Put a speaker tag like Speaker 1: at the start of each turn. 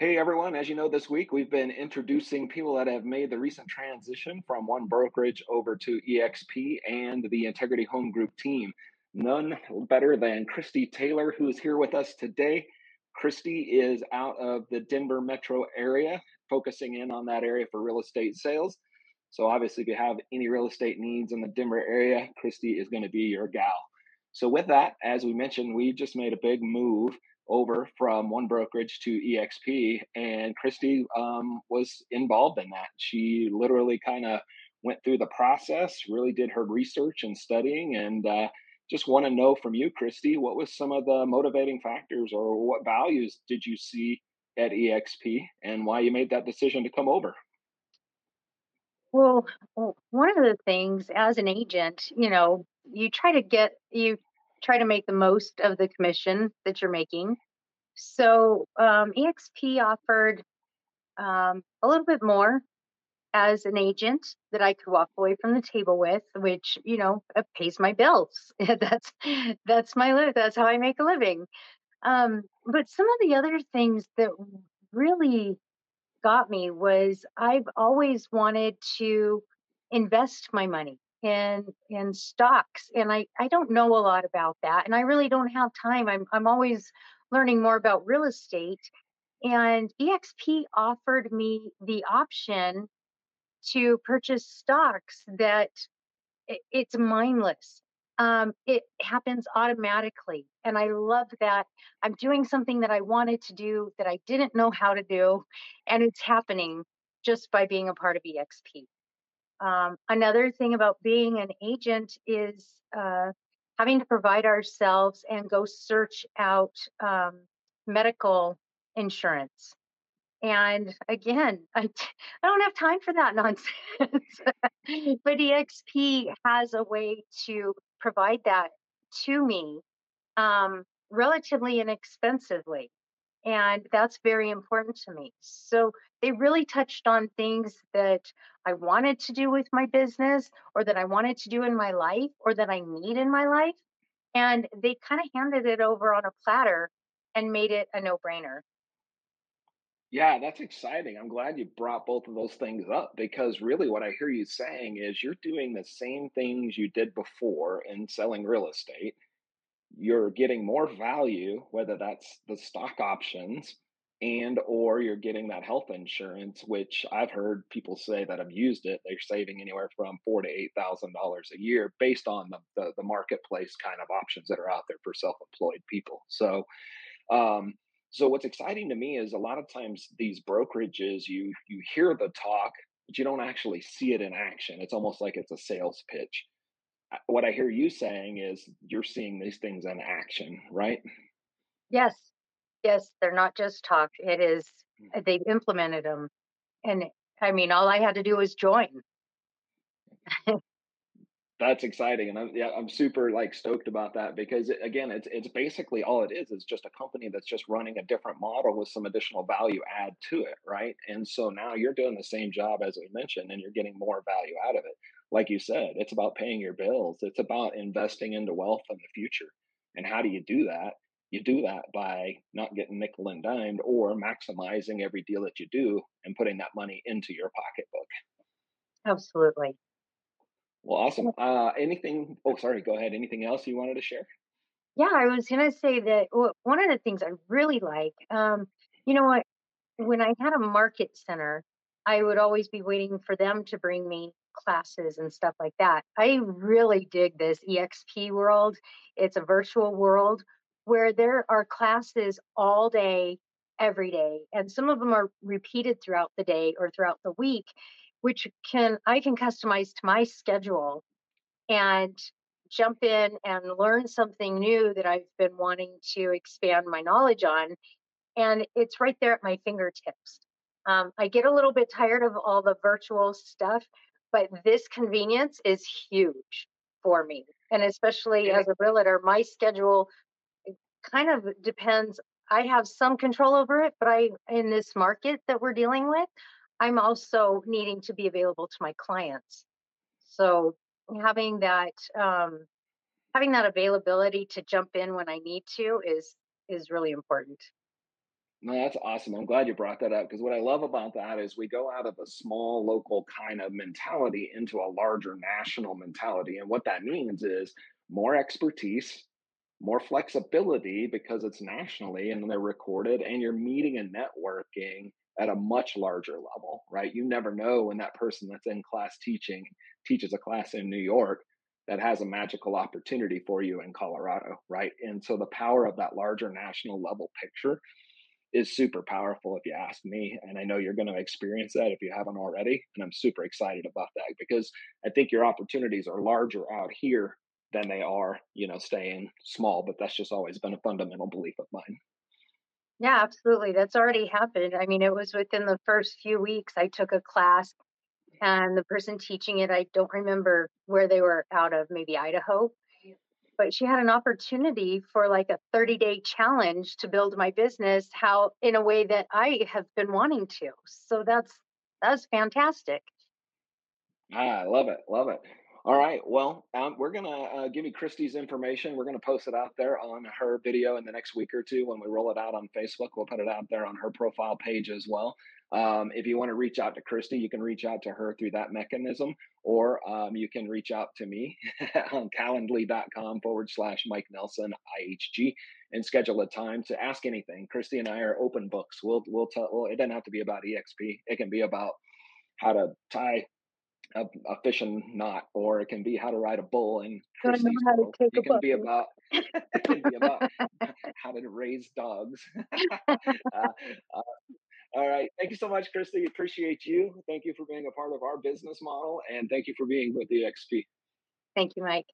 Speaker 1: Hey everyone, as you know, this week we've been introducing people that have made the recent transition from one brokerage over to EXP and the Integrity Home Group team. None better than Kristy Taylor, who is here with us today. Kristy is out of the Denver metro area, focusing in on that area for real estate sales. So, obviously, if you have any real estate needs in the Denver area, Kristy is going to be your gal. So, with that, as we mentioned, we just made a big move over from one brokerage to EXP, and Kristy um, was involved in that. She literally kind of went through the process, really did her research and studying, and uh, just want to know from you, Kristy, what was some of the motivating factors or what values did you see at EXP and why you made that decision to come over?
Speaker 2: Well, one of the things as an agent, you know, you try to get you try to make the most of the commission that you're making. So um, EXP offered um, a little bit more as an agent that I could walk away from the table with, which you know pays my bills. that's that's my live. That's how I make a living. Um, but some of the other things that really got me was I've always wanted to invest my money in in stocks and I I don't know a lot about that and I really don't have time. I'm I'm always learning more about real estate and EXP offered me the option to purchase stocks that it, it's mindless. Um, it happens automatically. And I love that I'm doing something that I wanted to do that I didn't know how to do. And it's happening just by being a part of EXP. Um, another thing about being an agent is uh, having to provide ourselves and go search out um, medical insurance. And again, I, I don't have time for that nonsense. but EXP has a way to provide that to me um, relatively inexpensively. And that's very important to me. So they really touched on things that I wanted to do with my business or that I wanted to do in my life or that I need in my life. And they kind of handed it over on a platter and made it a no brainer.
Speaker 1: Yeah, that's exciting. I'm glad you brought both of those things up because really what I hear you saying is you're doing the same things you did before in selling real estate. You're getting more value, whether that's the stock options and or you're getting that health insurance, which I've heard people say that have used it. They're saving anywhere from four to eight thousand dollars a year based on the, the, the marketplace kind of options that are out there for self-employed people. So um, so what's exciting to me is a lot of times these brokerages, you you hear the talk, but you don't actually see it in action. It's almost like it's a sales pitch. What I hear you saying is you're seeing these things in action, right?
Speaker 2: Yes, yes, they're not just talk. It is mm. they've implemented them, and I mean, all I had to do was join.
Speaker 1: that's exciting and I'm, yeah, I'm super like stoked about that because it, again it's it's basically all it is is just a company that's just running a different model with some additional value add to it right and so now you're doing the same job as we mentioned and you're getting more value out of it like you said it's about paying your bills it's about investing into wealth in the future and how do you do that you do that by not getting nickel and dimed or maximizing every deal that you do and putting that money into your pocketbook
Speaker 2: absolutely
Speaker 1: well, awesome. Uh, anything? Oh, sorry. Go ahead. Anything else you wanted to share?
Speaker 2: Yeah, I was gonna say that one of the things I really like, um, you know what, when I had a market center, I would always be waiting for them to bring me classes and stuff like that. I really dig this EXP world. It's a virtual world where there are classes all day, every day, and some of them are repeated throughout the day or throughout the week which can I can customize to my schedule and jump in and learn something new that I've been wanting to expand my knowledge on. And it's right there at my fingertips. Um, I get a little bit tired of all the virtual stuff, but this convenience is huge for me. And especially as a realtor, my schedule kind of depends. I have some control over it, but I, in this market that we're dealing with, I'm also needing to be available to my clients. So having that um, having that availability to jump in when I need to is is really important.
Speaker 1: No, that's awesome. I'm glad you brought that up because what I love about that is we go out of a small local kind of mentality into a larger national mentality. And what that means is more expertise, more flexibility because it's nationally and they're recorded, and you're meeting and networking at a much larger level, right? You never know when that person that's in class teaching teaches a class in New York that has a magical opportunity for you in Colorado, right? And so the power of that larger national level picture is super powerful if you ask me. And I know you're going to experience that if you haven't already. And I'm super excited about that because I think your opportunities are larger out here than they are, you know, staying small. But that's just always been a fundamental belief of mine.
Speaker 2: Yeah, absolutely. That's already happened. I mean, it was within the first few weeks I took a class and the person teaching it, I don't remember where they were out of, maybe Idaho but she had an opportunity for like a 30 day challenge to build my business how in a way that I have been wanting to. So that's that's fantastic.
Speaker 1: Ah, I love it. Love it. All right. Well, um, we're going to uh, give you Kristy's information. We're going to post it out there on her video in the next week or two when we roll it out on Facebook. We'll put it out there on her profile page as well. Um, if you want to reach out to Kristy, you can reach out to her through that mechanism, or um, you can reach out to me on calendly.com forward slash Mike Nelson IHG and schedule a time to ask anything. Kristy and I are open books. We'll, we'll tell, well, it doesn't have to be about EXP. It can be about how to tie a, a fishing knot, or it can be how to ride a bull Kristy's world. It can be about it can be about how to raise dogs. uh, uh, all right. Thank you so much, Kristy. Appreciate you. Thank you for being a part of our business model and thank you for being with EXP.
Speaker 2: Thank you, Mike.